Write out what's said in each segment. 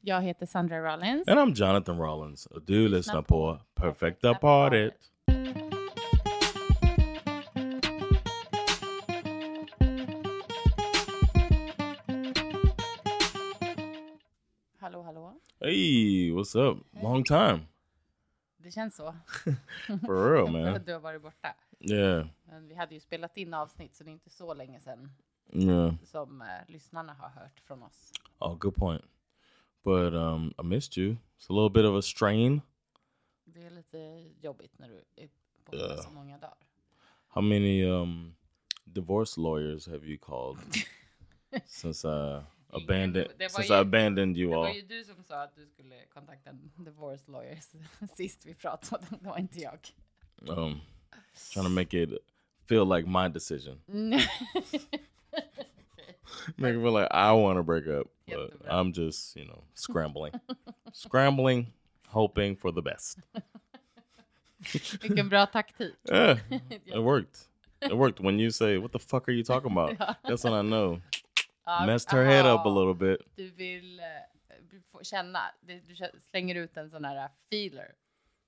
Jag heter Sandra Rollins. And I'm Jonathan Rollins. Och du lyssnar på Perfecta Partyt. Hallå, hallå. Hey, what's up? Long time. Det känns så. For real, man. Du har varit borta. Yeah. Men vi hade ju spelat in avsnitt så det är inte så länge sedan Yeah. som eh, lyssnarna har hört från oss. Oh, good point. But um, I missed you. It's a little bit of a strain. Det är lite jobbigt när du är borta så många dagar. How many um, divorce lawyers have you called since I abandoned since ju- I abandoned you Det var all? ju du som sa att du skulle kontakta en divorce lawyer sist vi pratade. Det var inte jag. Um, trying to make it feel like my decision. Make it feel like I want to break up, but Jättebra. I'm just you know scrambling, scrambling, hoping for the best. Vilken bra taktik. Yeah, it worked. It worked when you say, "What the fuck are you talking about?" That's when I know. Ja, Messed her head up a little bit. Du vill eh, får känna, du slänger ut en sån här feeler.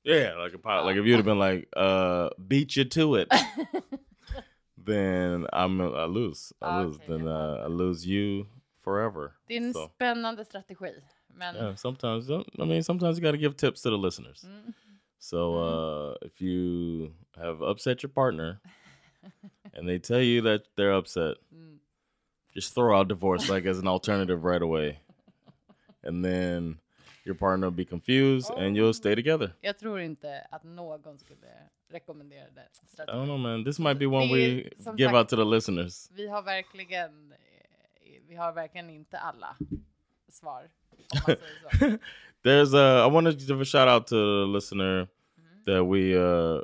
Yeah, like a pilot. Like if you'd have been like, uh, beat you to it, then I'm I lose. I lose. Then uh, I lose you forever. Det är en So, spännande strategi. Men yeah, sometimes I mean, sometimes you got to give tips to the listeners. Mm. So uh, if you have upset your partner, and they tell you that they're upset, Mm. just throw out divorce like as an alternative right away, and then your partner will be confused, and you'll stay together. jag tror inte att någon skulle rekommendera den I don't know, man. This might be one är we give sagt- out to the listeners. Vi har verkligen, eh, vi har verkligen inte alla svar. Om man säger så. There's a. I wanted to give a shout out to the listener that we uh,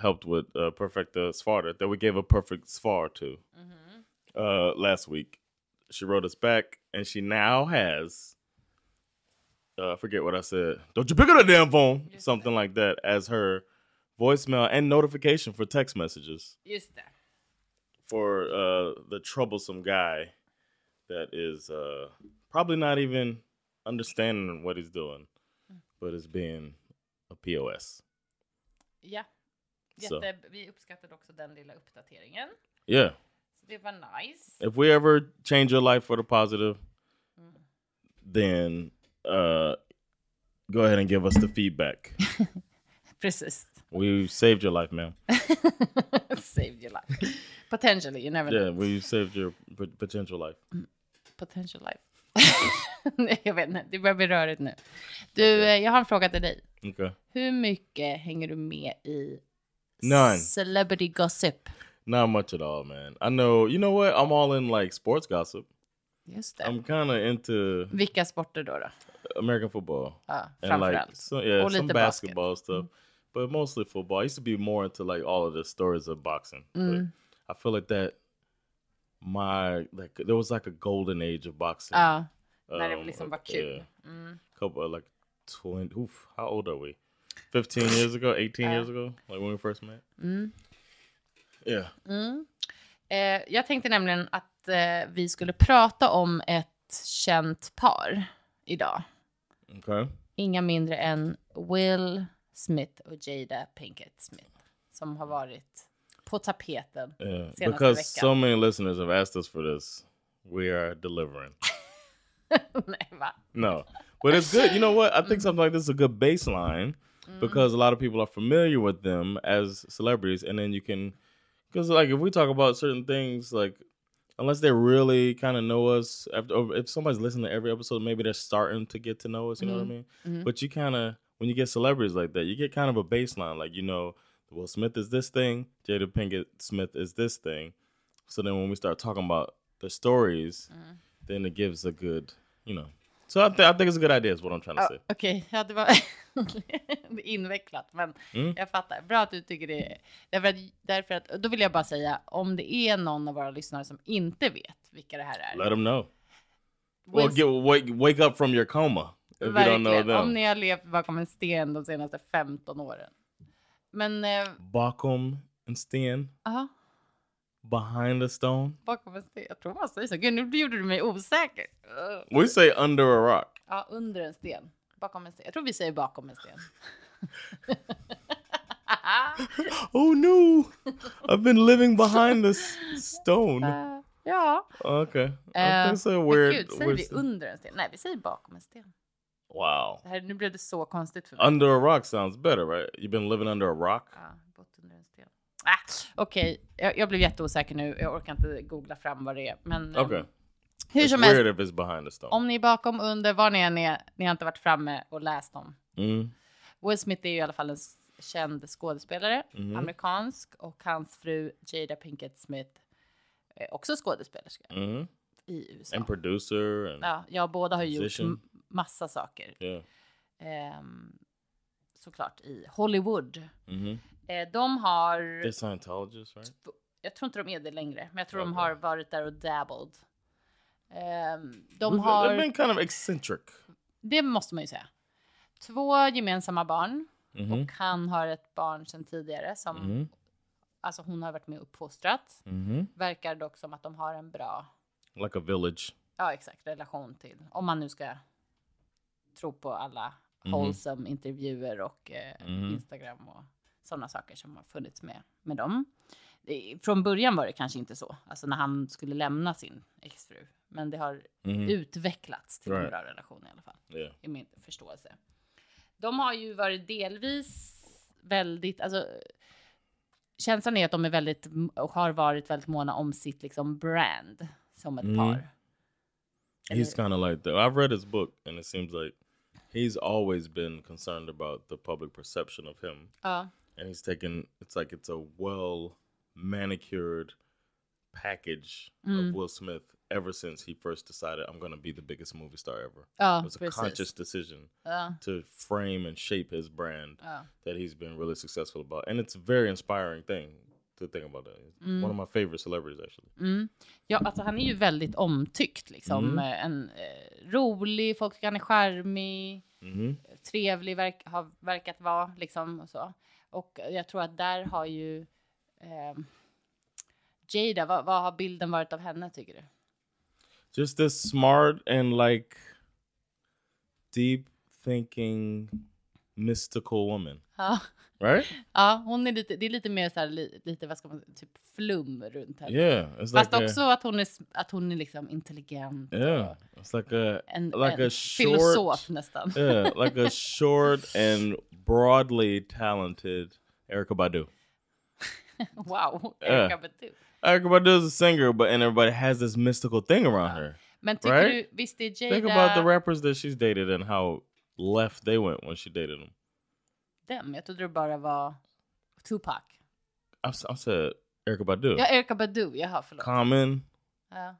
helped with uh, Perfecta Svarta that we gave a perfect Svar to uh, last week. She wrote us back, and she now has. Uh, I forget what I said. Don't you pick up the damn phone? Something like that as her voicemail and notification for text messages det. for uh, the troublesome guy that is uh, probably not even understanding what he's doing, but is being a POS. Ja. Så. Jätte, vi uppskattade också den lilla uppdateringen. Yeah. Så det var nice. If we ever change your life for the positive, then uh, go ahead and give us the feedback. Precis. we saved your life, man. Saved your life. Potentially, you never Yeah, know. we saved your potential life. Potential life. Nej, jag vet inte, det börjar bli rörigt nu. Du, eh, jag har en fråga till dig. Okay. Hur mycket hänger du med i None. celebrity gossip? Not much at all, man. I know. You know what? I'm all in like sports gossip. Just det. I'm kind of into Vilka sporter då? då? American football. Ja, and like framförallt. so, yeah, some basketball stuff, but mostly football. I used to be more into like all of the stories of boxing. But I feel like that my like there was like a golden age of boxing. Ja, när det um, liksom uh, var kul. yeah. Couple like twenty. Oof, how old are we? Fifteen years ago, eighteen years ago, like when we first met. Yeah. Eh, jag tänkte nämligen att eh, vi skulle prata om ett känt par idag. Okay. Inga mindre än Will Smith och Jada Pinkett Smith. Som har varit på tapeten Yeah. senaste Because veckan. so many listeners have asked us for this, we are delivering. Nej, va? No, but it's good. You know what? I think something like this is a good baseline because a lot of people are familiar with them as celebrities, and then you can, because like if we talk about certain things, like unless they really kind of know us, after or if somebody's listening to every episode, maybe they're starting to get to know us. You know what I mm-hmm, mean? Mm-hmm. But you kind of when you get celebrities like that, you get kind of a baseline. Like you know, Will Smith is this thing, Jada Pinkett Smith is this thing. So then when we start talking about the stories, mm. then it gives a good, you know. So I, th- I think it's a good idea is what I'm trying to Ja, say. Okej, ja, det var invecklat, men Mm. jag fattar. Bra att du tycker det. är- Därför att, därför att, då vill jag bara säga, om det är någon av våra lyssnare som inte vet vilka det här är. Let them know. Or Will- get wake, wake up from your coma if you don't know Verkligen, om them. ni har levt bakom en sten de senaste 15 åren. Men, eh, Bakum and Sten ja, behind a stone. bakom en sten. Jag tror man säger så. Gud, nu gjorde du mig osäker. We say under a rock. Ja, under en sten. Bakom en sten. Jag tror vi säger bakom en sten. Oh no! I've been living behind this stone. Eh, ja. Okay. I Eh, so weird. Gud, säger vi under en sten? Nej, vi säger bakom en sten. wow. Här, nu blev det så konstigt för mig. Under a rock sounds better, right? You've been living under a rock. Ja, bott under en sten. Ah, Okej, jag, jag blev jätteosäker nu. Jag orkar inte googla fram vad det är. Men eh, Okay. hur som helst, om ni är bakom, under, var ni än är, ni har inte varit framme och läst om. Mm. Will Smith är ju i alla fall en känd skådespelare, Mhm. amerikansk, och hans fru Jada Pinkett Smith är också skådespelerska hmm i USA. And producer and Ja, jag båda har ju gjort massa saker. yeah. Ehm, såklart i Hollywood. hmm Eh, de har, They're Scientologists, right? jag tror inte de är det längre, men jag tror de Okej. har varit där och dabbled. Ehm, de They've har, been kind of eccentric. det måste man ju säga, två gemensamma barn hmm och han har ett barn sedan tidigare som, Mhm. alltså hon har varit med och uppfostrat. hmm Verkar dock som att de har en bra, Like a village. ja exakt, relation till, om man nu ska tro på alla Mhm. wholesome intervjuer och eh, Mhm. Instagram och sådana saker som har funnits med med dem. Det, från början var det kanske inte så, alltså när han skulle lämna sin exfru. Men det har Mhm. utvecklats till en Right. bra relation i alla fall, Yeah. i min förståelse. De har ju varit delvis väldigt, alltså känslan är att de är väldigt, och har varit väldigt måna om sitt liksom brand som ett par. He's kind of like that. I've read his book, and it seems like he's always been concerned about the public perception of him, Ja. and he's taken. It's like it's a well manicured package Mm. of Will Smith ever since he first decided I'm going to be the biggest movie star ever. Ja, it was a conscious decision Ja, to frame and shape his brand ja. that he's been really successful about, and it's a very inspiring thing to think about. That He's one of my favorite celebrities, actually. Mm. Ja, alltså han är ju väldigt omtyckt liksom. Mm. Eh, En eh, rolig, folk tycker han är charmig, hmm trevlig, verk, har verkat vara liksom och så. Och jag tror att där har ju eh, Jada, vad, vad har bilden varit av henne tycker du? just this smart and like deep thinking mystical woman Ja, right ja hon är lite, det är lite mer så här, li, lite vad ska man typ flum runt henne. yeah it's Fast like också a, att hon är, att hon är liksom intelligent. yeah it's like a En, like en a filosof short nästan. yeah like a short and broadly talented Erica Badu wow, Ja. Erika Badu. Erica Badu is a singer but and everybody has this mystical thing around her Men tycker Right? du, visst är Jada... think about the rappers that she's dated and how left they went when she dated them dem? Jag trodde det bara var Tupac. I, I said Erica Badu Ja, Erika Badu. Jaha, förlåt. Common Ja,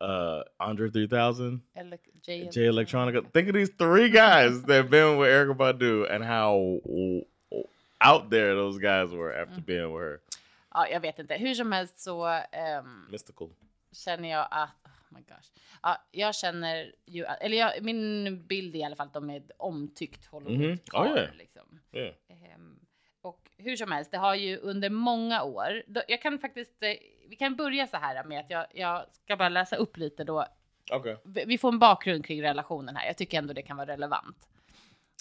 uh Andre 3000 eller Jay. J Electronica. Think of these three guys that have been with Erica Badu and how out there those guys were after being with her. Ja, jag vet inte. Hur som helst så ehm, Mystical. känner jag att... Oh my gosh. Ja, jag känner ju... Eller jag, min bild är i alla fall att de är ett omtyckt Hollywood-par. Mhm. Oh, yeah. liksom. Yeah. Ehm, och hur som helst, det har ju under många år... Då, jag kan faktiskt... eh, Vi kan börja så här med att jag, jag ska bara läsa upp lite då Okay. vi vi får en bakgrund kring relationen här. Jag tycker ändå det kan vara relevant.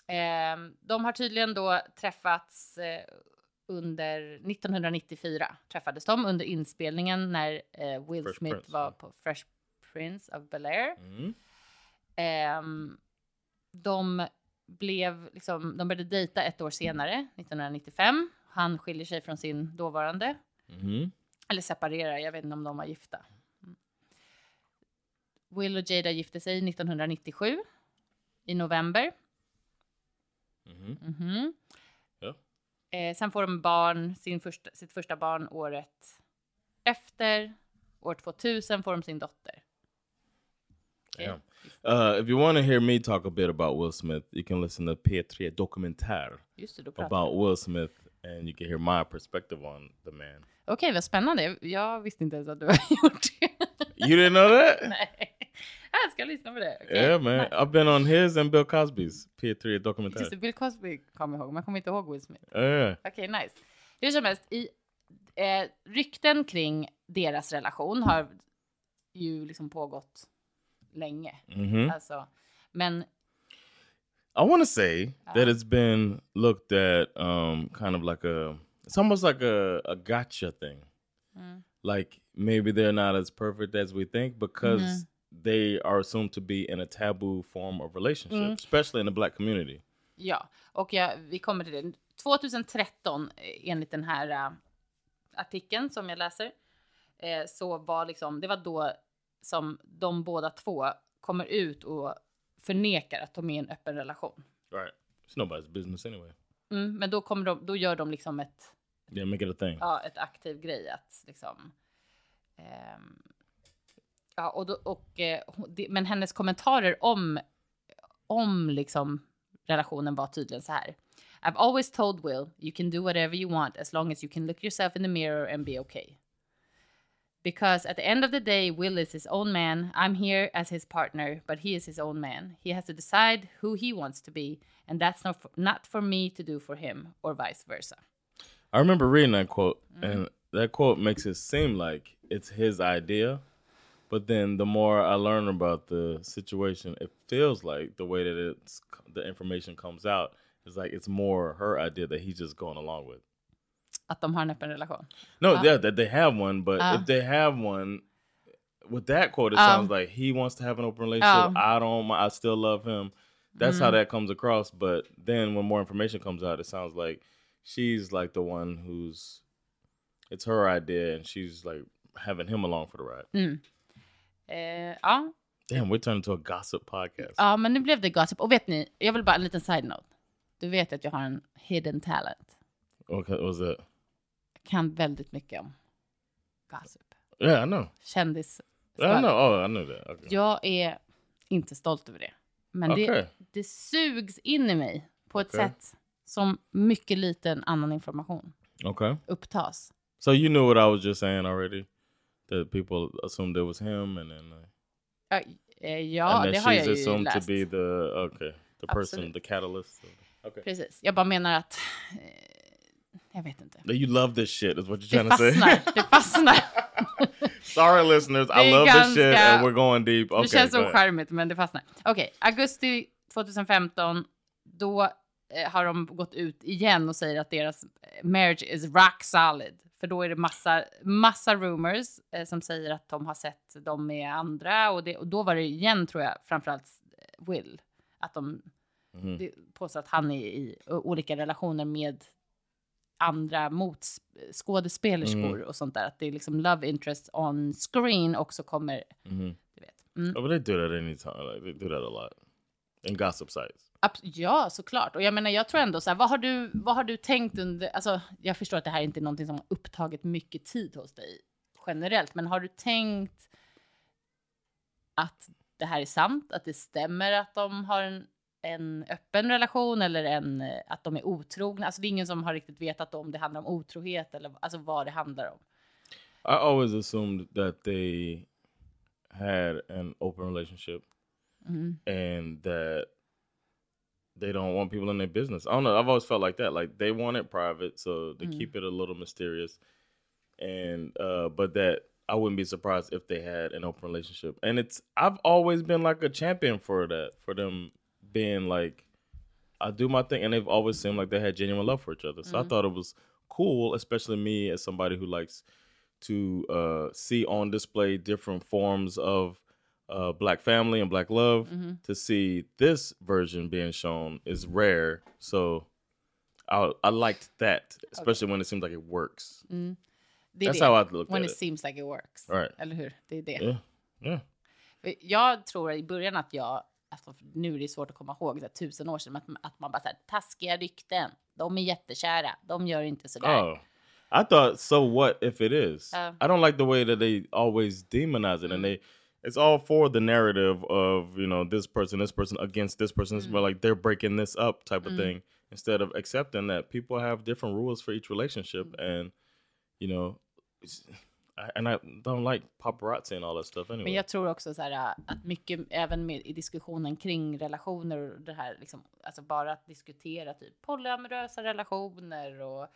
Eh, de har tydligen då träffats eh, under 1994 träffades de under inspelningen när eh, Will Fresh Smith Prince, var på Fresh Prince of Bel-Air. Mm. Ehm, de blev liksom, de började dejta ett år senare, 1995. Han skiljer sig från sin dåvarande hmm eller separerar, jag vet inte om de var gifta. Mm. Will och Jada gifte sig 1997 i november. hmm Mhm. Ja. Eh, sen får de barn, sin första, sitt första barn året efter. År 2000 får de sin dotter. Yeah. Uh, if you want to hear me talk a bit about Will Smith, you can listen to P3 Dokumentär Just det, about Will Smith and you can hear my perspective on the man. Okej, vad spännande. Jag visste inte ens att du har gjort det. You didn't know that? Nej. Jag ska lyssna på det. Okej, Yeah, man. nice. I've been on his and Bill Cosby's P3 Just det, Dokumentär. Bill Cosby kommer ihåg, jag kommer inte ihåg Will Smith. Yeah. Okej, nice. Hur som helst, i, eh, rykten kring deras relation har ju liksom pågått länge. hmm Alltså, men I want to say Uh. that it's been looked at um, kind of like a, it's almost like a, a gotcha thing. Mm. Like maybe they're not as perfect as we think because Mm-hmm. they are assumed to be in a taboo form of relationship, Mm. especially in the black community. ja, och jag, vi kommer till det. 2013, eh, enligt den här eh, artikeln som jag läser, eh, så var liksom, det var då som de båda två kommer ut och förnekar att de är i en öppen relation. Right. It's nobody's business anyway. Mm, men då, kommer de, då gör de liksom ett, Yeah, make it a thing. ja, ett aktiv grej att liksom... ehm, ja, och då, och, eh, det, men hennes kommentarer om, om liksom relationen var tydligen så här. I've always told Will you can do whatever you want as long as you can look yourself in the mirror and be okay. Because at the end of the day, Will is his own man. I'm here as his partner, but he is his own man. He has to decide who he wants to be, and that's not for, not for me to do for him, or vice versa. I remember reading that quote, Mm-hmm. and that quote makes it seem like it's his idea. But then the more I learn about the situation, it feels like the way that it's the information comes out is like it's more her idea that he's just going along with. Att de har en öppen relation. No, Ah. yeah, that they have one, but Ah. if they have one, with that quote, it Ah. sounds like he wants to have an open relationship. I don't. I still love him. That's how that comes across. But then when more information comes out, it sounds like she's like the one who's it's her idea, and she's like having him along for the ride. Eh, ja. Damn, we're turning to a gossip podcast. ja, men nu blev det gossip. Och vet ni, jag vill bara en liten side-note. Du vet att jag har en hidden talent. okay, what was it? Kan väldigt mycket om gossip. Yeah, I know. Kändis. I know. Oh, I knew that. Okay. Jag är inte stolt över det. Men Okej. det, det sugs in i mig på ett Okej. sätt som mycket liten annan information Okay. upptas. So you knew what I was just saying already. That people assumed it was him, and then. Uh, eh, ja and det har jag ju assumed läst. to be the okay, the person, Absolut. the catalyst. Okay. Precis. Jag bara menar att... Jag vet inte. You love this shit is what you're Det trying to say. Det fastnar. Sorry, listeners, I Det love this shit, ganska- and we're going deep. Okay, det känns go ahead. ocharmigt, men det fastnar. Okej, augusti 2015. Då eh, har de gått ut igen och säger att deras eh, marriage is rock solid. För då är det massa, massa rumors eh, som säger att de har sett dem med andra. Och, det, och då var det igen, tror jag, framförallt eh, Will. Att de det påstår att han är i olika relationer med andra motskådespelerskor Mm. och sånt där. Att det är liksom love interest on screen också kommer, Mhm. du vet. Mm. Oh, but they do that anytime. Like, they do that a lot in gossip sites. Abs- Ja, såklart. Och jag menar, jag tror ändå så här, vad har du, vad har du tänkt under, alltså jag förstår att det här inte är någonting som har upptagit mycket tid hos dig generellt, men har du tänkt att det här är sant, att det stämmer att de har en, en öppen relation eller en, eh, att de är otrogna? Alltså det är ingen som har riktigt vetat om det handlar om otrohet eller alltså vad det handlar om. I always assumed that they had an open relationship Mm. and that they don't want people in their business. I don't know. I've always felt like that. Like they want it private, so they Mm. keep it a little mysterious. And uh but that I wouldn't be surprised if they had an open relationship. And it's I've always been like a champion for that, for them being like I do my thing and they've always seemed like they had genuine love for each other. So I thought it was cool, especially me as somebody who likes to uh, see on display different forms of uh, black family and black love. To see this version being shown is rare, so I I liked that, especially when it seems like it works. Det är That's det. how I look When at it it. seems like it works. Right. Eller hur? Det är det. Yeah, yeah. Jag tror i början att jag, alltså nu är det svårt att komma ihåg, så tusen år sedan, att, att man bara så här, taskiga rykten, de är jättekära, de gör inte sådär. Oh, I thought so. What if it is? Oh. I don't like the way that they always demonize it, and they it's all for the narrative of you know this person, this person against this person. It's more like they're breaking this up type of thing instead of accepting that people have different rules for each relationship, and you know, and I don't like paparazzi and all that stuff anyway. Men jag tror också så här äh, att mycket, även med, i diskussionen kring relationer och det här, liksom, alltså bara att diskutera typ polyamorösa relationer och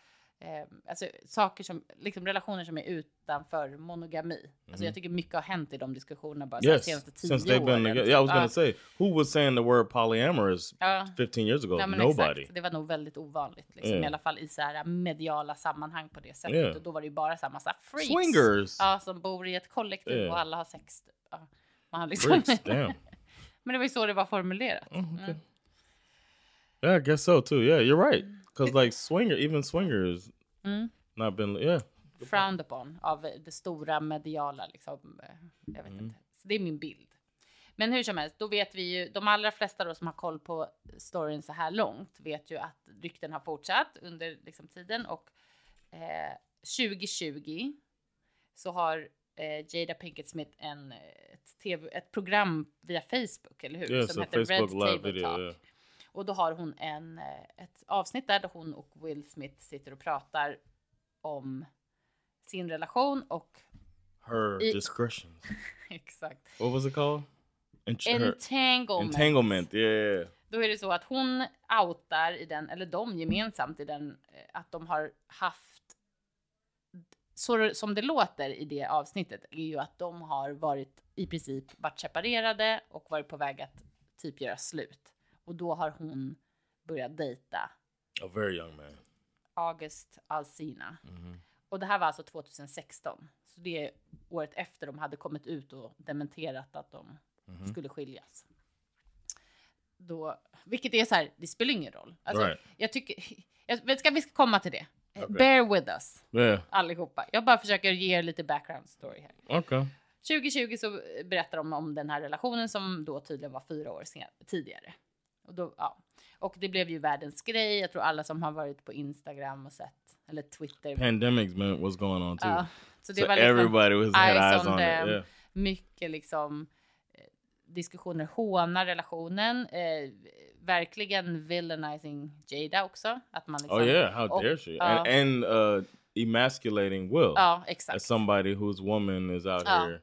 eh, alltså saker som, liksom relationer som är utanför monogami. Alltså jag tycker mycket har hänt i de diskussionerna bara yes, de senaste tio since they've been åren. Yeah, I was Ja. gonna say who was saying the word polyamorous Ja. 15 years ago? Men Nobody. Exakt. Det var nog väldigt ovanligt, liksom, Yeah. i alla fall i så här mediala sammanhang på det sättet. Yeah. Och då var det ju bara så här massa freaks. Swingers. Ja, som bor i ett kollektiv och alla har sex. typ. Ja. Man liksom... Freaks, damn. men det var ju så det var formulerat. Oh, okay. Mm. Yeah, I guess so too. Yeah, you're right. Because like swinger, even swingers, Mm. not been. Yeah, Frowned upon av det stora mediala liksom. eh, Jag vet Mm. inte. Så det är min bild. Men hur som helst, då vet vi ju, de allra flesta då som har koll på storyn så här långt vet ju att rykten har fortsatt under liksom, tiden och eh, 2020 så har eh, Jada Pinkett Smith en, eh, ett, TV, ett program via Facebook, eller hur? yeah. som So heter Facebook Red live Table video. Talk. Yeah. Och då har hon en, eh, ett avsnitt där, där hon och Will Smith sitter och pratar om sin relation och Her I- discretion. exakt What was it called? Ent- entanglement. entanglement. Yeah. Då är det så att hon outar i den, eller de gemensamt i den, eh, att de har haft, så som det låter i det avsnittet, är ju att de har varit i princip varit separerade och varit på väg att typ göra slut. Och då har hon börjat dejta A very young man. August Alsina. Och det här var alltså 2016. Så det är året efter de hade kommit ut och dementerat att de skulle skiljas. Då, vilket är så här, det spelar ingen roll. Alltså, Right. Jag tycker, jag, ska vi ska komma till det. Okay. Bear with us Yeah. allihopa. Jag bara försöker ge er lite background story här. Okay. 2020 så berättar de om den här relationen som då tydligen var fyra år sen, tidigare. Och, då, ja. och det blev ju världens grej. Jag tror alla som har varit på Instagram och sett, eller Twitter. Pandemics man was going on too. Ja, så det so var liksom everybody was eyes eyes on on them. Yeah. mycket liksom eh, diskussioner, håna relationen, eh, verkligen villainizing Jada också. Att man liksom, Oh yeah, how och- dare she? ja. and and uh, emasculating Will Ja, as exakt. somebody whose woman is out here.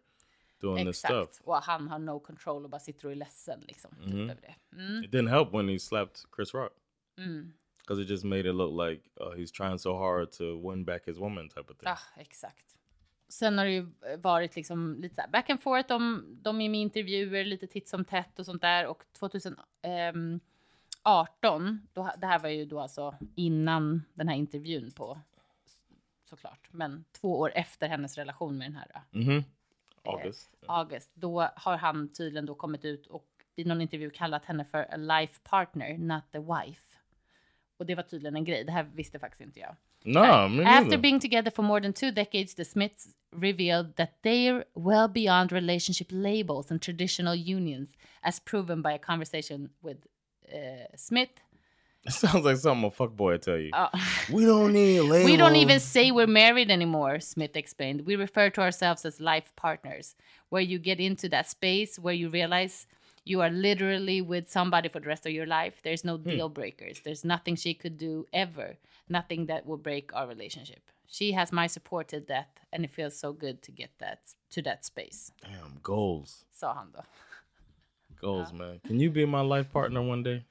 Exakt. Och han har no control och bara sitter och är ledsen liksom. Typ Mhm. över det. Mm. It didn't help when he slapped Chris Rock Mm. because it just made it look like uh, he's trying so hard to win back his woman type of thing. Ja, exakt. Sen har det ju varit liksom lite så här back and forth om de är med intervjuer lite titt som tätt och sånt där. Och 2018, då, det här var ju då alltså innan den här intervjun på såklart, men två år efter hennes relation med den här Mm-hmm. August. August, då har han tydligen då kommit ut och i någon intervju kallat henne för a life partner, not the wife. Och det var tydligen en grej, det här visste faktiskt inte jag. No, After being together for more than two decades, the Smiths revealed that they're well beyond relationship labels and traditional unions, as proven by a conversation with uh, Smith. It sounds like something a fuckboy would tell you. Uh, we don't need labels. we don't even say we're married anymore, Smith explained. We refer to ourselves as life partners, where you get into that space where you realize you are literally with somebody for the rest of your life. There's no deal breakers. There's nothing she could do ever, nothing that will break our relationship. She has my support to death, and it feels so good to get that to that space, Damn goals, sa han då. goals, man. Can you be my life partner one day?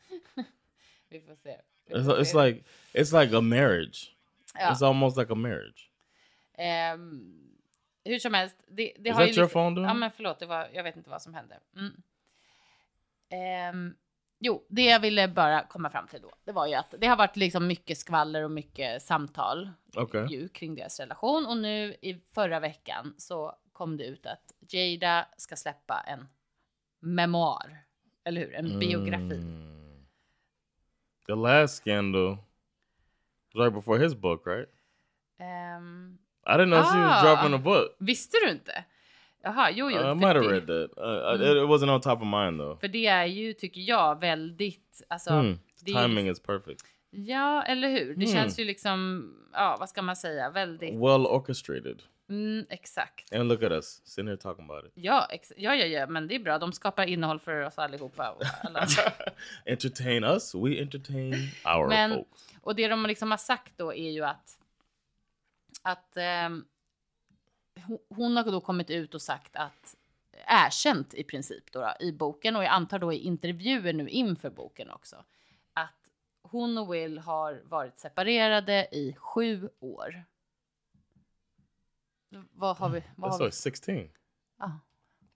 Vi får se. Vi It's, får it's se. like it's like a marriage. Ja. It's almost like a marriage. Ehm, hur som helst. Det, det Is har that ju your phone doing? Ja, men förlåt. Det var, jag vet inte vad som hände. Mm. Ehm, jo, det jag ville bara komma fram till då, det var ju att det har varit liksom mycket skvaller och mycket samtal Okay. ju kring deras relation. Och nu i förra veckan så kom det ut att Jada ska släppa en memoar. Eller hur? En biografi. Mm. The last scandal was right before his book, right? Ehm, I didn't know she was Ah. dropping a book. visste du inte? Jaha, jo, jo. Uh, I might have read that. Uh, I- it, wasn't on top of mine though. För det är ju, tycker jag, väldigt... Alltså, det är, Timing is perfect. Ja, eller hur? Det Mm. känns ju liksom, ja, vad ska man säga, väldigt... Well orchestrated. Mm, exakt. And look at us sitting here talking about it. Ja, ja, ja, ja, men det är bra. De skapar innehåll för oss allihopa. Alla entertain us, we entertain our Men- folks. och det de liksom har sagt då är ju att att ho- hon har då kommit ut och sagt att erkänt i princip då, då i boken och jag antar då i intervjuer nu inför boken också att hon och Will har varit separerade i sju år. Vad har vi? Vad That's har vi? like 16. Ah.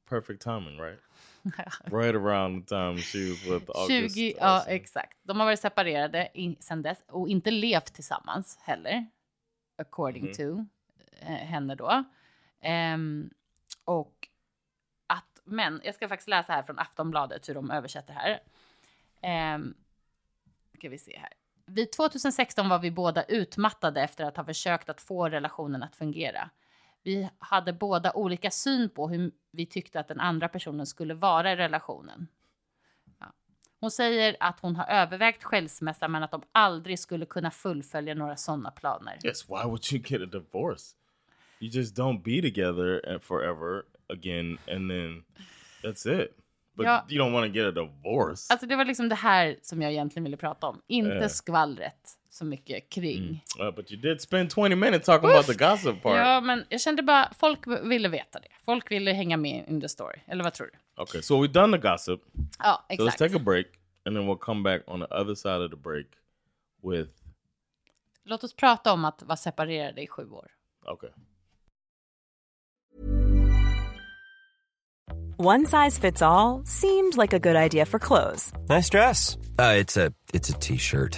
Perfect timing, right? right around the time she was with August. 20, ja exakt. De har varit separerade i, sen dess och inte levt tillsammans heller. According Mhm. to eh, henne då. Ehm, och att, men jag ska faktiskt läsa här från Aftonbladet hur de översätter här. Um, ska vi se här. Vid 2016 var vi båda utmattade efter att ha försökt att få relationen att fungera. Vi hade båda olika syn på hur vi tyckte att den andra personen skulle vara i relationen. Ja. Hon säger att hon har övervägt skilsmässa men att de aldrig skulle kunna fullfölja några sådana planer. Yes, why would you get a divorce? You just don't be together and forever again, and then that's it. But Ja. you don't want to get a divorce. Alltså det var liksom det här som jag egentligen ville prata om. Inte Eh. skvallret så mycket kring. Uh, but you did spend 20 minutes talking about the gossip part. Ja, men jag kände bara folk ville veta det. Folk ville hänga med in the story. Eller vad tror du? Okay, so we've done the gossip. Ja, So let's exakt. take a break, and then we'll come back on the other side of the break with. Låt oss prata om att vara separerade i sju år. Okay. One size fits all seemed like a good idea for clothes Nice dress. Uh, it's a it's a t-shirt.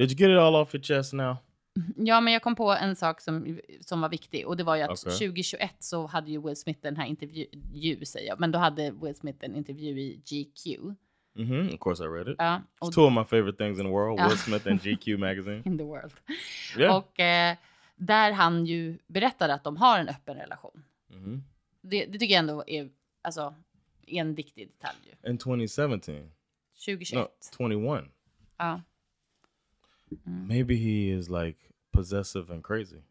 Did you get it all off your chest now? Ja, men jag kom på en sak som, som var viktig och det var ju att Okej. 2021 så hade ju Will Smith den här intervju, säger jag, men då hade Will Smith en intervju i GQ. Mm-hmm. Of course, I read it. Ja, It's two of my favorite things in the world: Ja. Will Smith and GQ magazine. in the world. Yeah. Och eh, där han ju berättade att de har en öppen relation. Mhm. Det, det tycker jag ändå är, alltså, en viktig detalj ju. In 2017, 2021. no, 21. Ja. Mm-hmm. Maybe he is like possessive and crazy.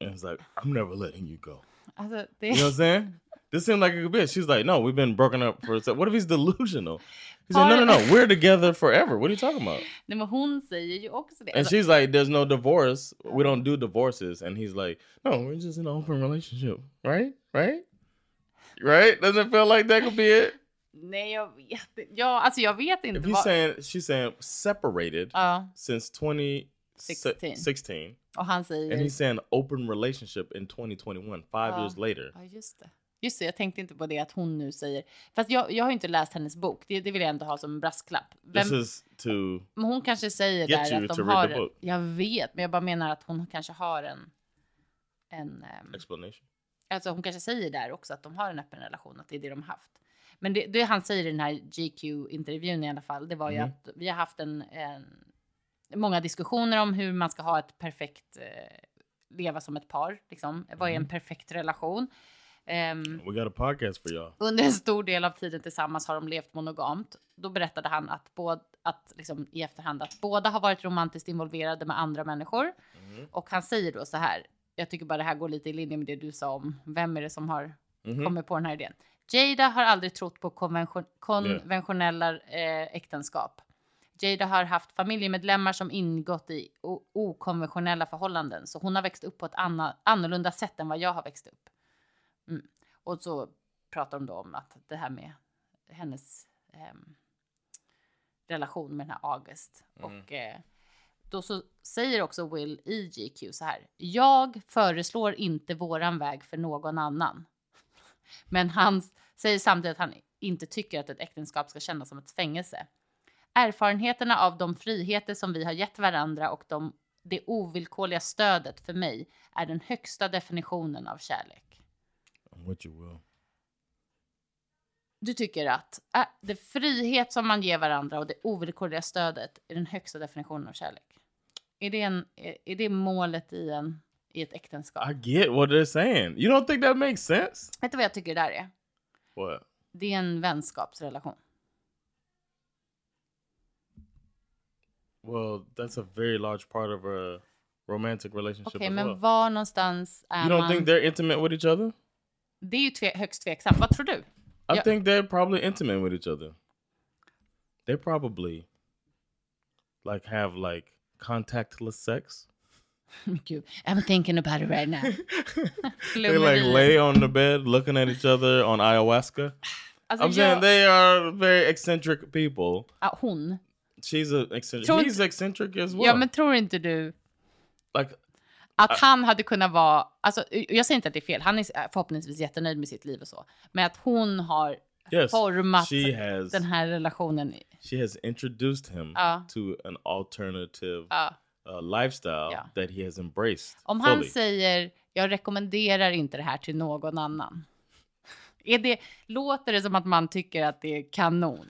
And it's like, I'm never letting you go. Alltså, det, You know what I'm saying? This seemed like a good bit. She's like, no, we've been broken up for a sec. What if he's delusional? He said, no, no, no, we're together forever. What are you talking about? Nej, men hon säger ju också det. And she's like, there's no divorce. We don't do divorces. And he's like, no, we're just in an open relationship. Right? Right? Right? Doesn't it feel like that could be it? Nej, jag vet. Ja, alltså jag vet inte. If vad- saying, she's saying separated Ja, since 2016. 16. 16 och han säger... and he's saying open relationship in 2021, five Ja. years later. Ja, just det. Just det, jag tänkte inte på det att hon nu säger... Fast jag, jag har ju inte läst hennes bok. Det, det vill jag ändå ha som en brasklapp. Vem, This is to men hon kanske säger där att de har... en-. Jag vet, men jag bara menar att hon kanske har en... en ehm, explanation. alltså hon kanske säger där också att de har en öppen relation, att det är det de har haft. Men det, det han säger i den här GQ-intervjun i alla fall, det var ju Mhm. att vi har haft en, en, många diskussioner om hur man ska ha ett perfekt, eh, leva som ett par, liksom. Vad är en perfekt relation? Ehm, We got a podcast for y'all. under en stor del av tiden tillsammans har de levt monogamt. Då berättade han att, båd, att liksom, i efterhand att båda har varit romantiskt involverade med andra människor. Och han säger då så här, jag tycker bara det här går lite i linje med det du sa om vem är det som har Mhm. kommit på den här idén. Jada har aldrig trott på konvention, konventionella eh, äktenskap. Jada har haft familjemedlemmar som ingått i okonventionella förhållanden, så hon har växt upp på ett anna, annorlunda sätt än vad jag har växt upp. Mm. Och så pratar de då om att det här med hennes ehm, relation med den här August. Och eh, då så säger också Will i GQ så här. Jag föreslår inte våran väg för någon annan. Men han säger samtidigt att han inte tycker att ett äktenskap ska kännas som ett fängelse. Erfarenheterna av de friheter som vi har gett varandra och de, det ovillkorliga stödet för mig är den högsta definitionen av kärlek. You, Will. Du tycker att äh, det frihet som man ger varandra och det ovillkorliga stödet är den högsta definitionen av kärlek? Är det, en, är, är det målet i, en, i ett äktenskap? I get what they're saying. You don't think that makes sense? Vet du vad jag tycker det där är? What? Det är en vänskapsrelation. Well, that's a very large part of a romantic relationship Okej, as men well. var någonstans är You don't man? think they're intimate with each other? Det är ju tve, högst tveksamt. Vad tror du? I Yeah. think they're probably intimate with each other. They probably like have like contactless sex. Gud, I'm thinking about it right now. they like lay on the bed looking at each other on ayahuasca. Alltså, I'm saying jag, they are very eccentric people. ja, hon. She's a eccentric. Tror He's eccentric as well. Ja, men tror inte du like att han hade kunnat vara... Alltså, jag säger inte att det är fel. Han är förhoppningsvis jättenöjd med sitt liv och så. Men att hon har yes, format she has den här relationen. she has introduced him Ja. to an alternative Ja. Uh, lifestyle Ja. that he has embraced. Om han fully. säger jag rekommenderar inte det här till någon annan. Är det, låter det som att man tycker att det är kanon?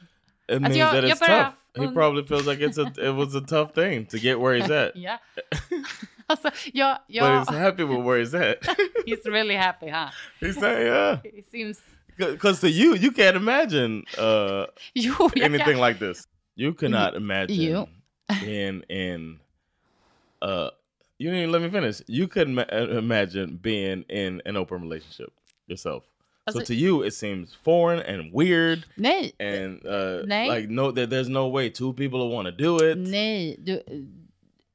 It means jag- that it's bara tough. He probably feels like it's a it was a tough thing to get where he's at. Ja. alltså, jag, But jag, he's happy with where he's at. he's really happy, huh? he's saying, yeah. It seems... Because to you, you can't imagine uh, Jo, anything kan. like this. You cannot imagine you. being in. Uh, you didn't let me finish. You couldn't ma- uh, imagine being in an open relationship yourself. so Alltså- to you, it seems foreign and weird, Nej, and uh, Nej. like no, that there's no way two people will want to do it. nej, du,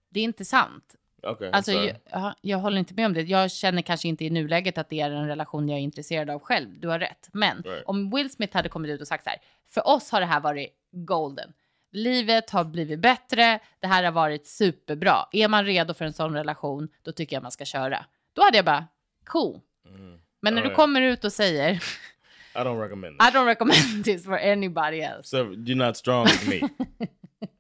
det är inte sant. Okay, Alltså, jag, ja, jag håller inte med om det. Jag känner kanske inte i nuläget att det är en relation jag är intresserad av själv. Du har rätt. Men Right. om Will Smith hade kommit ut och sagt så här. För oss har det här varit golden. Livet har blivit bättre. Det här har varit superbra. Är man redo för en sån relation, då tycker jag man ska köra. Då hade jag bara, cool. Men när Oh, du kommer ut och säger, I don't recommend I this. don't recommend this for anybody else. So you're not strong as me.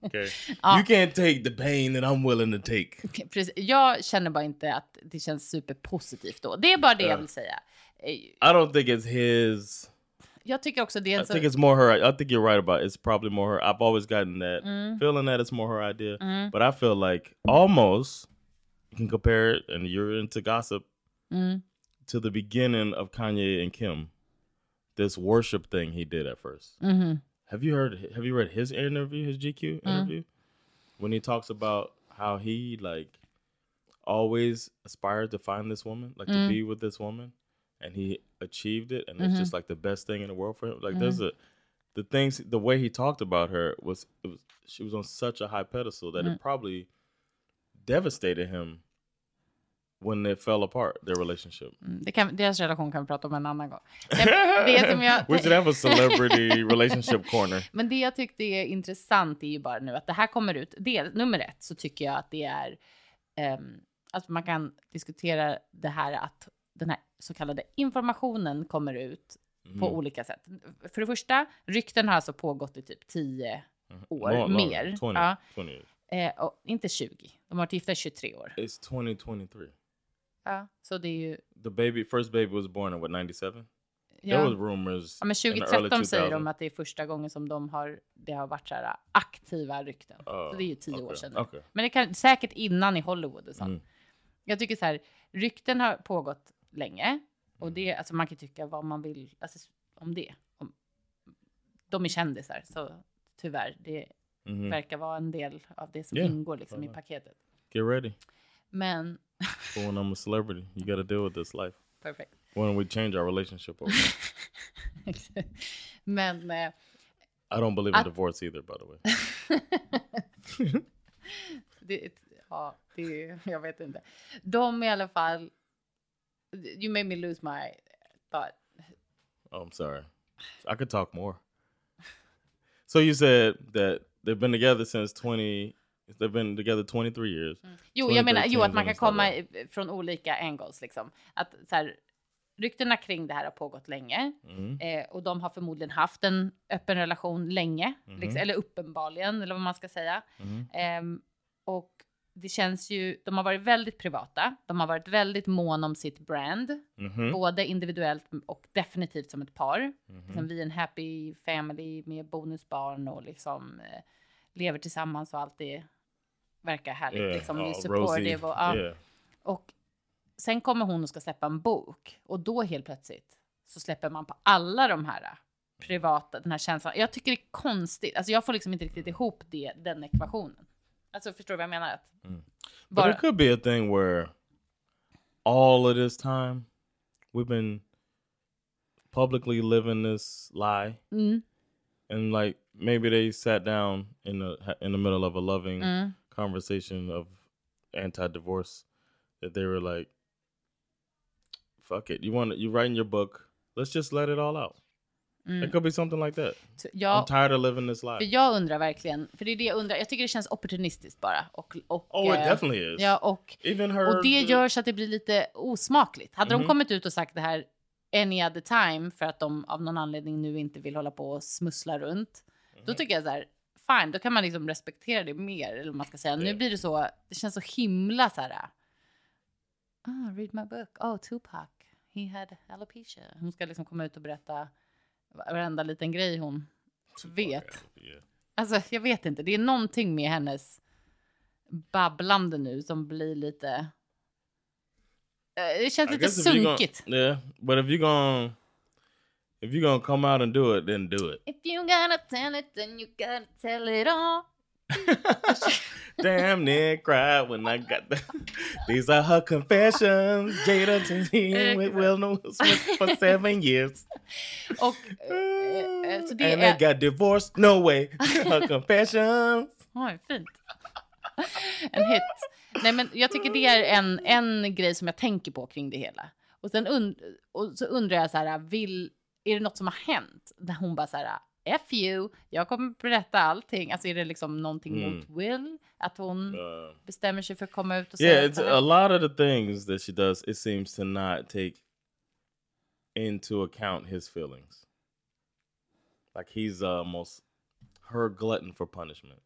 Okay, you can't take the pain that I'm willing to take. Precis. Jag känner bara inte att det känns superpositivt då. Det är bara det jag Ja. vill säga. I don't think it's his. Jag tycker också det är I så... think it's more her. I think you're right about it. it's probably more her. I've always gotten that Mm. feeling that it's more her idea, but I feel like almost you can compare it, and you're into gossip Mm. to the beginning of Kanye and Kim. This worship thing he did at 1st Mhm. Have you heard? Have you read his interview, his GQ interview, when he talks about how he like always aspired to find this woman, like to be with this woman, and he achieved it, and it's just like the best thing in the world for him. Like there's a the things, the way he talked about her was, it was she was on such a high pedestal that it probably devastated him when it fell apart their relationship. Det kan, deras relation kan vi prata om en annan gång. Det, det som jag, we should have a celebrity relationship corner. Men det jag tyckte är intressant är ju bara nu att det här kommer ut. Del, nummer ett så tycker jag att det är um, att man kan diskutera det här att den här så kallade informationen kommer ut på olika sätt. För det första, rykten har alltså pågått i typ 10 år, Long- long- mer. 20, Ja, 20 years. eh, och inte 20. De har varit gifta i 23 år. It's 2023. Ja, så det är ju... The baby, first baby was born in what 97. There Ja. was rumors. Ja, men in the early 2013 säger 2000s. de att det är första gången som de har, det har varit så här aktiva rykten. Oh, så det är ju tio år okej, sedan. nu. okej. Men det kan säkert innan i Hollywood och sånt. Mm. Jag tycker så här, rykten har pågått länge. Mm. Och det, alltså man kan tycka vad man vill alltså, om det. Om, de är kändisar, så tyvärr, det Mhm. verkar vara en del av det som Yeah. ingår liksom i paketet. Get ready. Men, when I'm a celebrity, you got to deal with this life. perfekt. When we change our relationship over. Men, eh, I don't believe in divorce either, by the way. det, ja, det, jag vet inte. De i alla fall, you made me lose my thought. Oh, I'm sorry. I could talk more. So you said that they've been together since 20 They've been together 23 years. Jo, jag menar, jo, att man 2013 kan komma från olika angles liksom. Att så här, ryktena kring det här har pågått länge Mhm. eh, och de har förmodligen haft en öppen relation länge, Mhm. liksom, eller uppenbarligen, eller vad man ska säga. Ehm, och det känns ju, de har varit väldigt privata, de har varit väldigt mån om sitt brand, Mhm. både individuellt och definitivt som ett par. Mhm. Liksom, vi är en happy family med bonusbarn och liksom eh, lever tillsammans och allt det verkar härligt. Yeah, liksom, all supportive och, ja. Yeah. och sen kommer hon och ska släppa en bok och då helt plötsligt så släpper man på alla de här eh, privata, den här känslan. Jag tycker det är konstigt, alltså jag får liksom inte riktigt ihop det, den ekvationen. Alltså förstår du vad jag menar? Att But bara, it could be a thing where all of this time we've been publicly living this lie, mm, and like maybe they sat down in the in the middle of a loving mm, conversation of anti-divorce that they were like, "Fuck it, you want to you writing your book? Let's just let it all out." Mm. It could be something like that. Så I'm jag, tired of living this för life. jag undrar verkligen, för det är det jag undrar, jag tycker det känns opportunistiskt bara. Och, och, Oh, it eh, definitely is. Ja, och, Even her. och det gör så att det blir lite osmakligt. Hade Mhm. de kommit ut och sagt det här any other time för att de av någon anledning nu inte vill hålla på och smussla runt, Mhm. då tycker jag så här, fine, då kan man liksom respektera det mer, eller man ska säga. Nu Ja. blir det så, det känns så himla så här, ah, read my book, oh, Tupac, he had alopecia. Hon ska liksom komma ut och berätta varenda liten grej hon vet. Alltså, jag vet inte. Det är någonting med hennes babblande nu som blir lite... Eh, Det känns I lite sunkigt. Gonna, yeah, but if you're gonna if you're gonna come out and do it, then do it. If you gotta tell it, then you gotta tell it all. Damn near cried when I got the. These are her confessions. Jada Tenney with Will Smith for seven years. Och, eh, eh, så det and är... they got divorced. No way. Her confessions. Oj, fint. en hit. Nej, men jag tycker det är en, en grej som jag tänker på kring det hela. Och, sen und och så undrar jag så här, vill, är det något som har hänt? Där hon bara så här, F you, jag kommer berätta allting. Alltså är det liksom någonting Mm. mot Will? Att hon Uh, bestämmer sig för att komma ut och säga yeah, att it's a lot of the things that she does. It seems to not take into account his feelings. Like he's almost her glutton for punishment.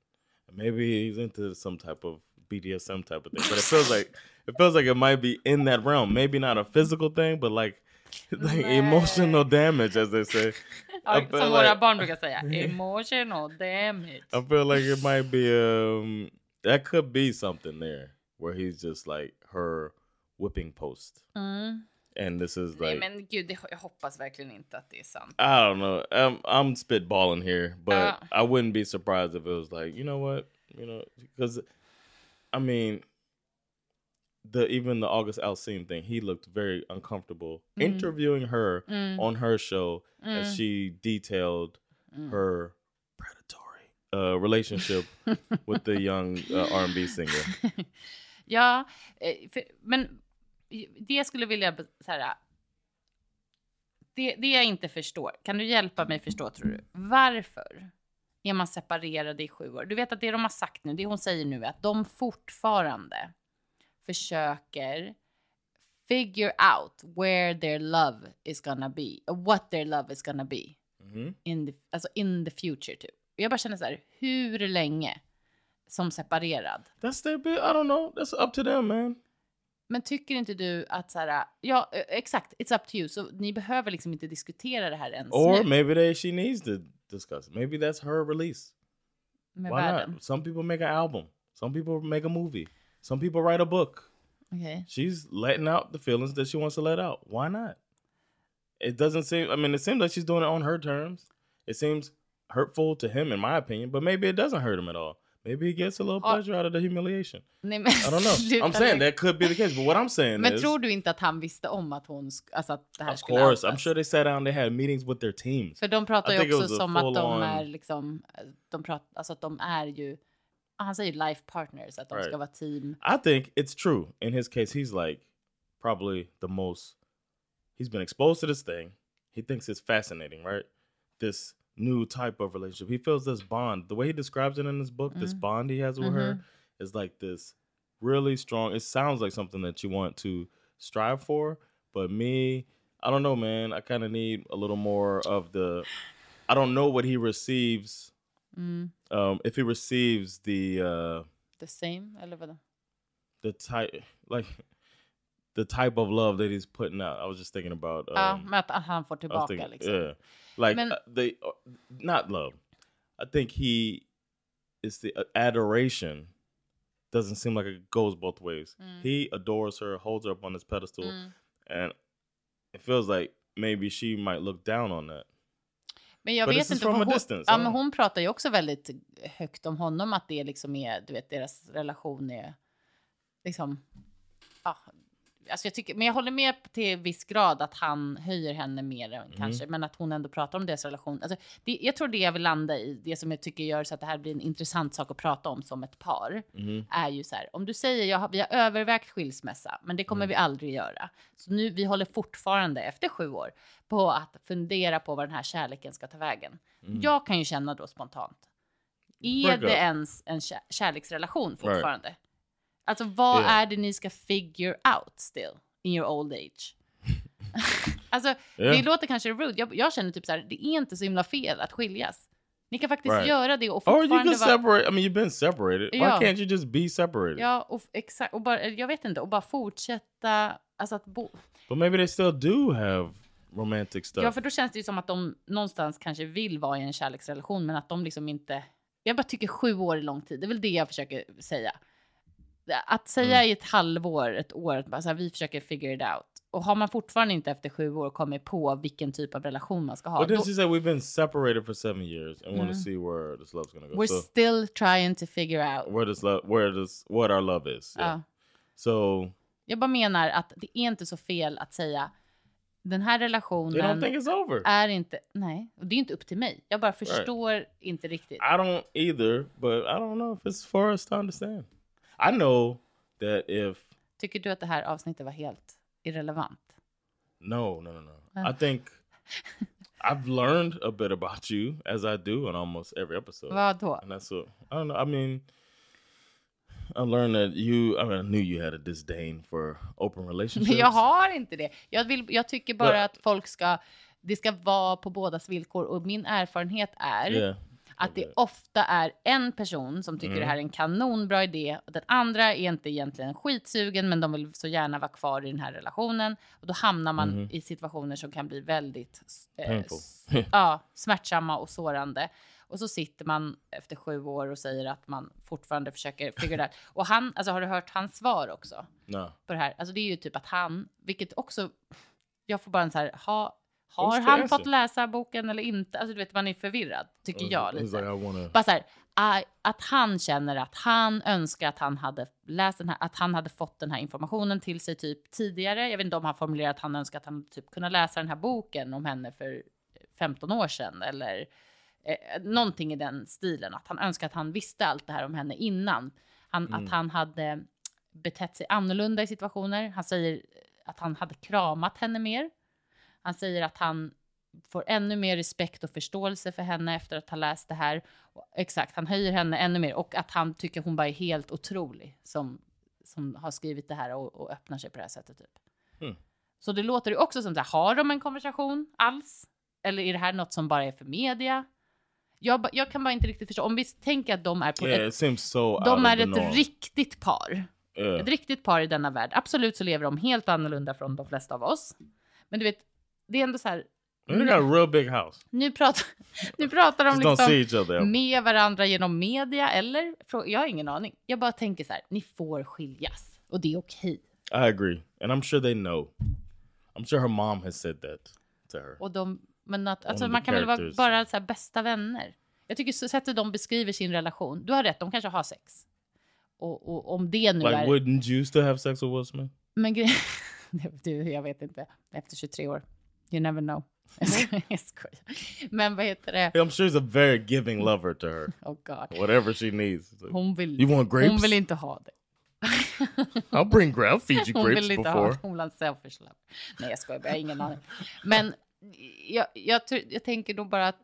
Maybe he's into some type of BDSM type of thing. But it feels like it feels like it might be in that realm. Maybe not a physical thing, but like like emotional damage, as they say. I feel som våra like- barn brukar säga, emotional damage. I feel like it might be um that could be something there where he's just like her whipping post. Mm. And this is like, Nej men gud, det, jag hoppas verkligen inte att det är sant. I don't know. I'm I'm spitballing here, but Uh. I wouldn't be surprised if it was like, you know what? You know, because I mean the even the August Alsine thing, he looked very uncomfortable interviewing her Mm. on her show Mm. as she detailed Mm. her predatory uh, relationship with the young uh, R&B singer. ja, eh, för, men det skulle vilja så här, det, det jag inte förstår, kan du hjälpa mig förstå tror du? Varför är man separerade i sju år? Du vet att det de har sagt nu, det hon säger nu är att de fortfarande försöker figure out where their love is gonna be, or what their love is gonna be Mhm. in the, alltså in the future typ. Jag bara känner så här, hur länge som separerad? That's their bit. I don't know. That's up to them, man. Men tycker inte du att så här, ja eh, exakt, it's up to you, så ni behöver liksom inte diskutera det här ens Or nu maybe they she needs to discuss. Maybe that's her release. med Why världen. not? Some people make an album. Some people make a movie. Some people write a book. Okej. She's letting out the feelings that she wants to let out. Why not? It doesn't seem. I mean, it seems like she's doing it on her terms. It seems hurtful to him, in my opinion. But maybe it doesn't hurt him at all. maybe he gets a little Ja. pleasure out of the humiliation. Nej, men I don't know. I'm saying that could be the case, but what I'm saying Men is, tror du inte att han visste om att hon, alltså att det här of skulle course, I'm outas? sure they sat down, they had meetings with their teams. För de pratar I ju också som att de full-on- är liksom, de pratar, alltså att de är ju, han säger life partners, att de Right. ska vara team. I think it's true. In his case, he's like probably the most. He's been exposed to this thing. He thinks it's fascinating, right? This new type of relationship. He feels this bond. The way he describes it in his book, this mm. bond he has with her, mm-hmm. is like this really strong. It sounds like something that you want to strive for. But me, I don't know, man. I kind of need a little more of the. I don't know what he receives. Um, if he receives the. uh The same, the type like the type of love that he's putting out. I was just thinking about um, Ja, att han får tillbaka thinking, liksom. yeah, like Men- uh, they uh, not love. I think he is the uh, adoration doesn't seem like it goes both ways. Mm. He adores her, holds her up on his pedestal, and it feels like maybe she might look down on that. Men jag But vet inte, hon, distance, ja, men hon pratar ju också väldigt högt om honom, att det liksom är, du vet, deras relation är liksom, ja, alltså jag tycker, men jag håller med till viss grad att han höjer henne mer Mm. kanske, men att hon ändå pratar om deras relation. Alltså, det, jag tror det jag vill landa i, det som jag tycker gör så att det här blir en intressant sak att prata om som ett par, Mm-hmm. är ju så här, om du säger jag har, vi har övervägt skilsmässa, men det Mm. kommer vi aldrig göra. Så nu, vi håller fortfarande efter sju år på att fundera på var den här kärleken ska ta vägen. Jag kan ju känna då spontant, är det ens en kär, kärleksrelation fortfarande? Alltså vad Yeah. är det ni ska figure out still in your old age? alltså det Yeah. låter kanske rude, jag, jag känner typ så här, det är inte så himla fel att skiljas. Ni kan faktiskt Right. göra det och Or you fortfarande can vara... separate. I mean, you've been separated. Why Yeah. can't you just be separated? Ja, och exakt. Och bara, jag vet inte, och bara fortsätta, alltså att bo. But maybe they still do have romantic stuff. Ja, för då känns det ju som att de någonstans kanske vill vara i en kärleksrelation, men att de liksom inte... Jag bara tycker sju år är lång tid, det är väl det jag försöker säga. Att säga Mm. i ett halvår, ett år, att bara så här, vi försöker figure it out. Och har man fortfarande inte efter sju år kommit på vilken typ av relation man ska ha, But then då, she said we've been separated for seven years and want to see where this love's gonna go. we're so still trying to figure out. where this love, where this, what our love is. Yeah. Ja. So Jag bara menar att det är inte så fel att säga den här relationen är inte, nej, och det är inte upp till mig. Jag bara förstår inte riktigt. I don't either, but I don't know if it's for us to understand. I know that if Tycker du att det här avsnittet var helt irrelevant? no, no, no, no. I think I've learned a bit about you as I do in almost every episode. Vad då? And that's what I don't know. I mean, I learned that you. I mean, I knew you had a disdain for open relationships. Men jag har inte det. Jag, vill, jag tycker bara But- att folk ska, det ska vara på bådas villkor och min erfarenhet är Yeah. Att det Okay. ofta är en person som tycker Mm. det här är en kanonbra idé och den andra är inte egentligen skitsugen men de vill så gärna vara kvar i den här relationen och då hamnar man i situationer som kan bli väldigt eh, ja, smärtsamma och sårande. Och så sitter man efter sju år och säger att man fortfarande försöker figure out. Och han, alltså har du hört hans svar också? No. på det här. Alltså det är ju typ att han, vilket också, jag får bara en så här, ha, har han fått läsa boken eller inte? Alltså du vet, man är förvirrad, tycker jag He's lite. like, I wanna. Bara så här, aj, att han känner att han önskar att han hade läst den här, att han hade fått den här informationen till sig typ tidigare. Jag vet inte om han formulerar att han önskar att han typ kunde läsa den här boken om henne för 15 år sedan eller eh, någonting i den stilen. Att han önskar att han visste allt det här om henne innan. Han, Att han hade betett sig annorlunda i situationer. Han säger att han hade kramat henne mer. Han säger att han får ännu mer respekt och förståelse för henne efter att ha läst det här. Exakt, han höjer henne ännu mer och att han tycker hon bara är helt otrolig som, som har skrivit det här och, och öppnar sig på det här sättet. Typ. Hmm. Så det låter ju också som så här, har de en konversation alls? Eller är det här något som bara är för media? Jag, jag kan bara inte riktigt förstå. Om vi tänker att de är på Yeah, ett, so. de är ett riktigt par. Yeah. Ett riktigt par i denna värld. Absolut så lever de helt annorlunda från de flesta av oss. Men du vet, det är ändå så här. They got a real big house. Nu pratar, nu pratar de liksom med varandra genom media eller? Jag har ingen aning. Jag bara tänker så här, ni får skiljas och det är okej. I agree, and I'm sure they know. I'm sure her mom has said that to her. Och de, men att, alltså, man kan väl vara bara så här bästa vänner. Jag tycker så- sättet de beskriver sin relation, du har rätt, de kanske har sex. Och, och om det nu Like, är... wouldn't you still have sex with Will Smith? Men du, jag vet inte. Efter 23 år. You never know. Jag skojar. Jag skojar. Men vad heter det? I'm sure he's a very giving lover to her. Oh God. Whatever she needs. Hon vill, You want grapes? hon vill inte ha det. I'll bring gra- I'll feed you Hon grapes vill inte ha before. det. Hon vill ha en selfish love. Nej, jag skojar. Jag har ingen aning. Men jag, jag, jag tänker nog bara att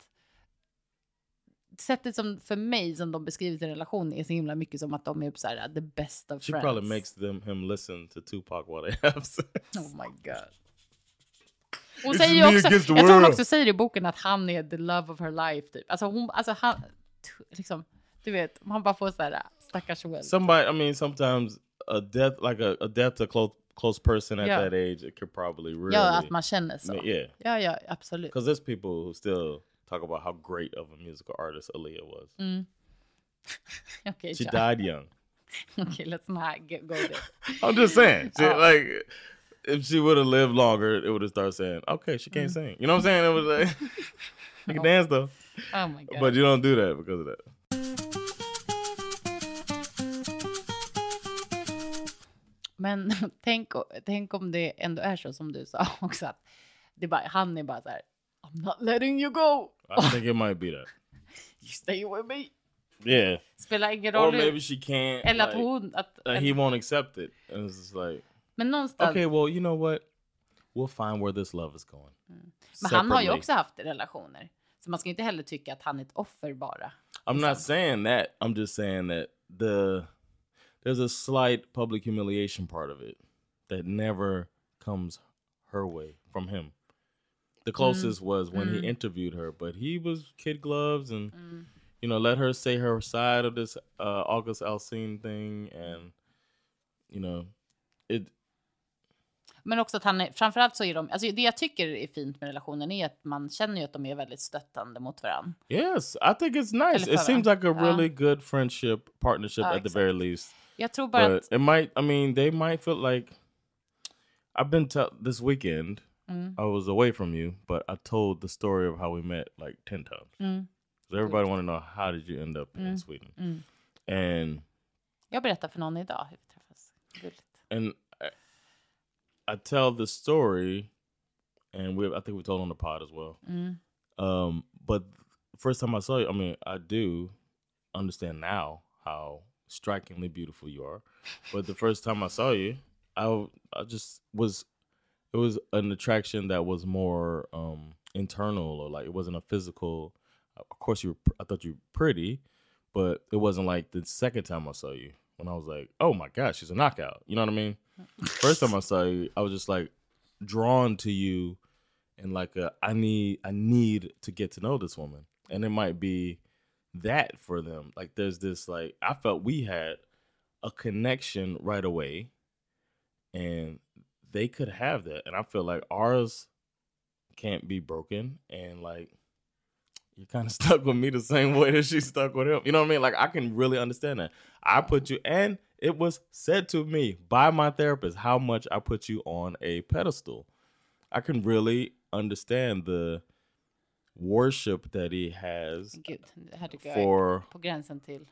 sättet som för mig som de beskriver sin relation är så himla mycket som att de är så här the best of She friends. probably makes them him listen to Tupac while they have sex. Oh my god. Hon It's säger ju också, jag tror hon också säger i boken att han är the love of her life. Typ. Alltså hon, alltså han, liksom, du vet, man bara får så här stackars Will. Somebody, I mean, sometimes a death, like a, a death to close close person at Yeah. that age, it could probably really, Ja, att man känner så. yeah, Ja, ja, absolut. because there's people who still talk about how great of a musical artist Aaliyah was. Okej, She kör. died young. Okej, let's not get, go there. I'm just saying, she, Oh. like, if she would have lived longer, it would have started saying, "Okay, she can't sing." You know what I'm saying? It was like, she can dance though, Oh my god. but you don't do that because of that. Men tänk, tänk om det ändå är så som du sa också att det bara, han är bara så här I'm not letting you go. I think it might be that. You stay with me. Yeah, Spelar ingen or roll maybe hur- she can't. eller att like, hon... Att, uh, he won't accept it, and it's just like. Men någonstans... Okay, well, you know what? We'll find where this love is going. men han har ju också haft relationer. Så man ska inte heller tycka att han är ett offer bara. I'm not saying that. I'm just saying that the there's a slight public humiliation part of it that never comes her way from him. The closest was when he interviewed her, but he was kid gloves and you know let her say her side of this uh, August Alsine thing, and you know it. Men också att han är, framförallt så är de, alltså det jag tycker är fint med relationen är att man känner ju att de är väldigt stöttande mot varandra. Yes, I think it's nice. It seems like a Ja. really good friendship partnership Ja, at the exakt. very least. Jag tror bara but att, it might i mean they might feel like i've been this weekend Mm. i was away from you but i told the story of how we met like 10 times Mm. so everybody want to know how did you end up in sweden Mm. and jag berättar för någon idag hur vi träffas. Gulligt. and I, tell the story and we i think we told on the pod as well. Mm. um but first time i saw you i mean i do understand now how strikingly beautiful you are. But the first time i saw you i i just was it was an attraction that was more um internal or like it wasn't a physical of course you were, I thought you were pretty but it wasn't like the second time i saw you when i was like oh my gosh she's a knockout. You know what i mean? First time i saw you i was just like drawn to you and like a, I need I need to get to know this woman, and it might be that for them. Like there's this like I felt we had a connection right away, and they could have that, and I feel like ours can't be broken, and like you're kind of stuck with me the same way that she's stuck with him. You know what I mean? Like I can really understand that. I put you, and it was said to me by my therapist how much I put you on a pedestal. I can really understand the worship that he has Gud, det här tycker jag for på gränsen till.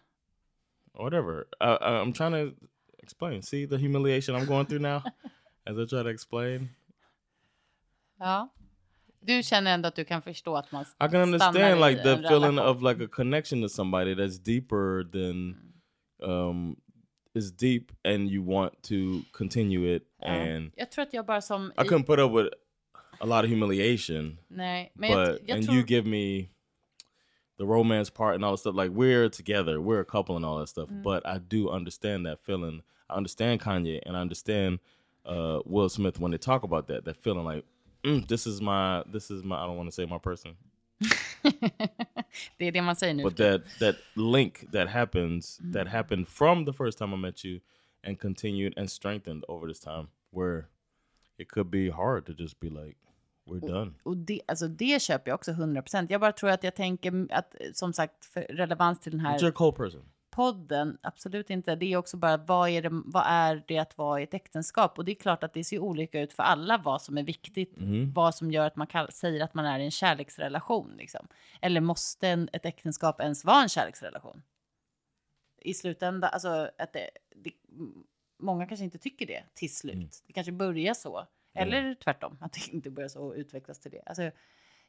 whatever. Uh, uh, I'm trying to explain. See the humiliation I'm going through now as I try to explain. Ja. Du känner ändå att du kan förstå att man I can stannar understand like the feeling of like a connection to somebody that's deeper than um is deep and you want to continue it and Jag tror att jag bara som... I couldn't put up with a lot of humiliation Nej, men but jag, jag and tror... you give me the romance part and all that stuff like we're together we're a couple and all that stuff Mm. but i do understand that feeling. I understand kanye and i understand uh will smith when they talk about that that feeling like mm, this is my this is my i don't want to say my person det är det man säger nu. but that that link that happens that happened from the first time i met you and continued and strengthened over this time where it could be hard to just be like we're done Och det, alltså det köper jag också 100%. Jag bara tror att jag tänker att, som sagt, relevans till den but you're a cold person podden, absolut inte. Det är också bara vad är, det, vad är det att vara i ett äktenskap? Och det är klart att det ser olika ut för alla vad som är viktigt, Mhm. vad som gör att man kall- säger att man är i en kärleksrelation. Liksom. Eller måste en, ett äktenskap ens vara en kärleksrelation? I slutändan, alltså att det, det, många kanske inte tycker det till slut. Mm. Det kanske börjar så. Eller tvärtom, att det inte börjar så och utvecklas till det. Alltså,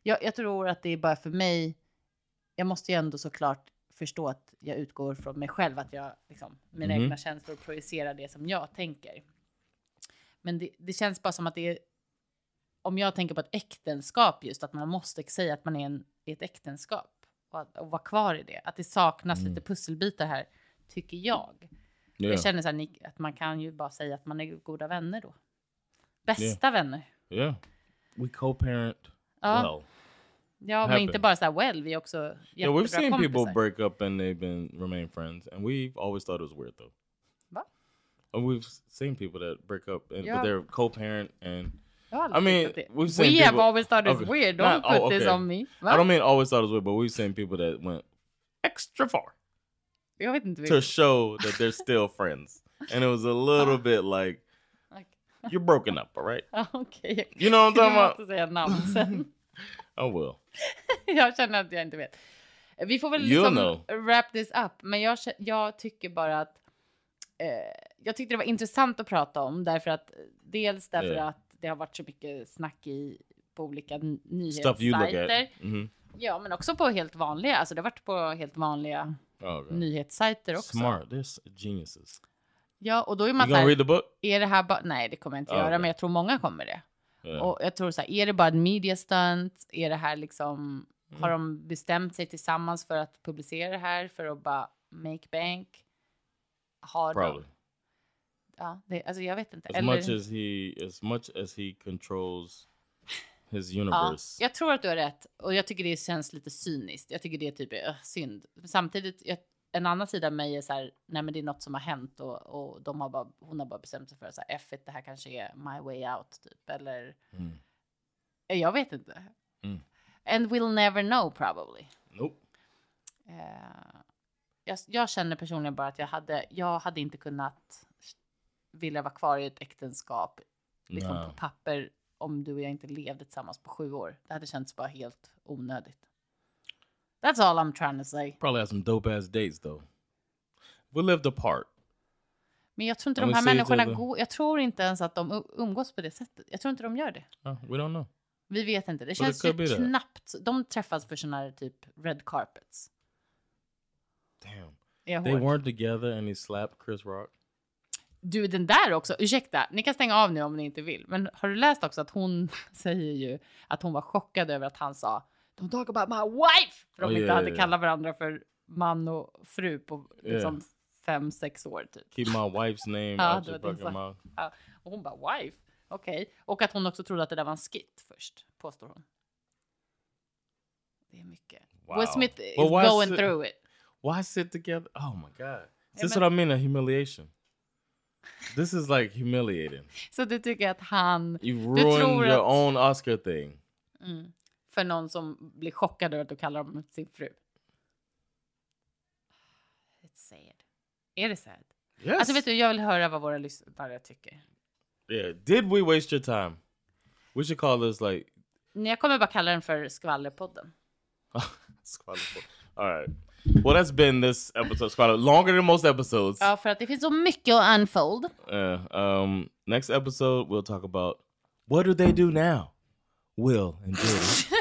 jag, jag tror att det är bara för mig, jag måste ju ändå såklart förstå att jag utgår från mig själv, att jag liksom, mina Mhm. egna känslor projicerar det som jag tänker. Men det, det känns bara som att det är, om jag tänker på ett äktenskap just, att man måste säga att man är en, i ett äktenskap och, att- och vara kvar i det. Att det saknas lite pusselbitar här, tycker jag. Yeah. Jag känner så här, ni- att man kan ju bara säga att man är goda vänner då. Bästa vänner. yeah. We co-parent Ja. well. Ja, men inte bara så här well, vi är också Yeah, jättebra we've seen kompisar. people break up and they've been remain friends, and we've always thought it was weird though. Va? And we've seen people that break up, and, Yeah. but they're co-parent, and I mean, we've seen We have people- always thought it's Okay. weird. Don't Not- put oh, this okay. on me. I Va? don't mean always thought it was weird, but we've seen people that went extra far Jag vet inte to show that they're still friends, and it was a little bit like you're broken up, all right? Okej. You know what I'm talking måste about? säga namn sen. I will. jag känner att jag inte vet. Vi får väl You'll liksom know. wrap this up. Men jag, jag tycker bara att eh, jag tyckte det var intressant att prata om därför att dels därför Yeah. att det har varit så mycket snack i på olika you nyhetssajter. hmm Ja, men också på helt vanliga. Alltså det har varit på helt vanliga Oh, okay. nyhetssajter också. Smart. They're s- geniuses. Ja, och då är You man så här, read the book? är det här bara, nej det kommer jag inte Ah, göra, men jag tror många kommer det. Och jag tror så här, är det bara en media stunt? Är det här liksom, Mm. har de bestämt sig tillsammans för att publicera det här för att bara make bank? Har Probably. de? Ja, det, alltså jag vet inte. As Eller, much as he, as much as he controls his ja, universe. jag tror att du har rätt och jag tycker det känns lite cyniskt. Jag tycker det är typ äh, synd. Samtidigt, jag, en annan sida av mig är så här, nej men det är något som har hänt och, och de har bara, hon har bara bestämt sig för att så här, F it, det här kanske är my way out typ. Eller, Mm. jag vet inte. Mm. And we'll never know probably. Nope. Eh, jag, jag känner personligen bara att jag hade, jag hade inte kunnat vilja vara kvar i ett äktenskap liksom No. på papper om du och jag inte levde tillsammans på sju år. Det hade känts bara helt onödigt. That's all I'm trying to say. Probably had some dope ass dates though. We lived apart. Men jag tror inte Om de här människorna går, jag tror inte ens att de umgås på det sättet. Jag tror inte de gör det. Uh, we don't know. Vi vet inte. Det it känns ju knappt. De träffas för sådana här typ red carpets. Damn. Jag They hård? weren't together and he slapped Chris Rock. Du, den där också. Ursäkta, ni kan stänga av nu om ni inte vill. Men har du läst också att hon säger ju att hon var chockad över att han sa Don't talk about my wife! För de Oh, inte yeah, hade yeah. kallat varandra för man och fru på liksom Yeah. fem, sex år typ. Keep my wife's name Ja, out your fucking mouth. Ja, och hon bara wife? Okej. Och att hon också trodde att det där var en skit först, påstår hon. Det är mycket. Wow. Will Smith is why going sit- through it. Why sit together? Oh my god. This is what I mean, a humiliation. This is like humiliating. Så du tycker att han... You ruined your att- own Oscar thing. Mm. För någon som blir chockad över att du kallar dem sin fru. It's sad. Är det sad? Yes. Alltså vet du, jag vill höra vad våra lyssnare tycker. yeah. Did we waste your time? We should call this like Jag kommer bara kalla den för skvallerpodden. Squad. All right. Well, that's been this episode. Squad longer than most episodes. Ja, för att det finns så mycket att unfold. Uh, um, next episode we'll talk about what do they do now? Will and Judy.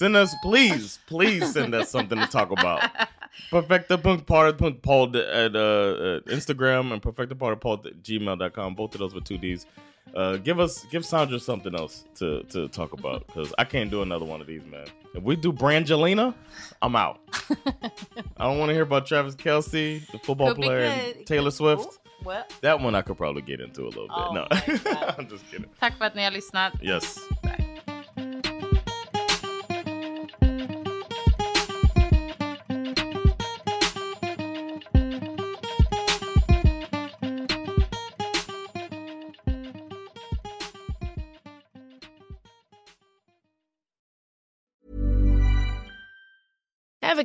send us, please, please send us something to talk about. Perfecta.pod at uh, Instagram and perfectapodpod at gmail.com. Both of those with two D's. Uh, give us, give Sandra something else to, to talk about because I can't do another one of these, man. If we do Brangelina, I'm out. I don't want to hear about Travis Kelsey, the football Could player, and. Taylor Swift. Oh, what? That one I could probably get into a little bit. Oh no. I'm just kidding. Tack för att ni har lyssnat. Yes. Bye.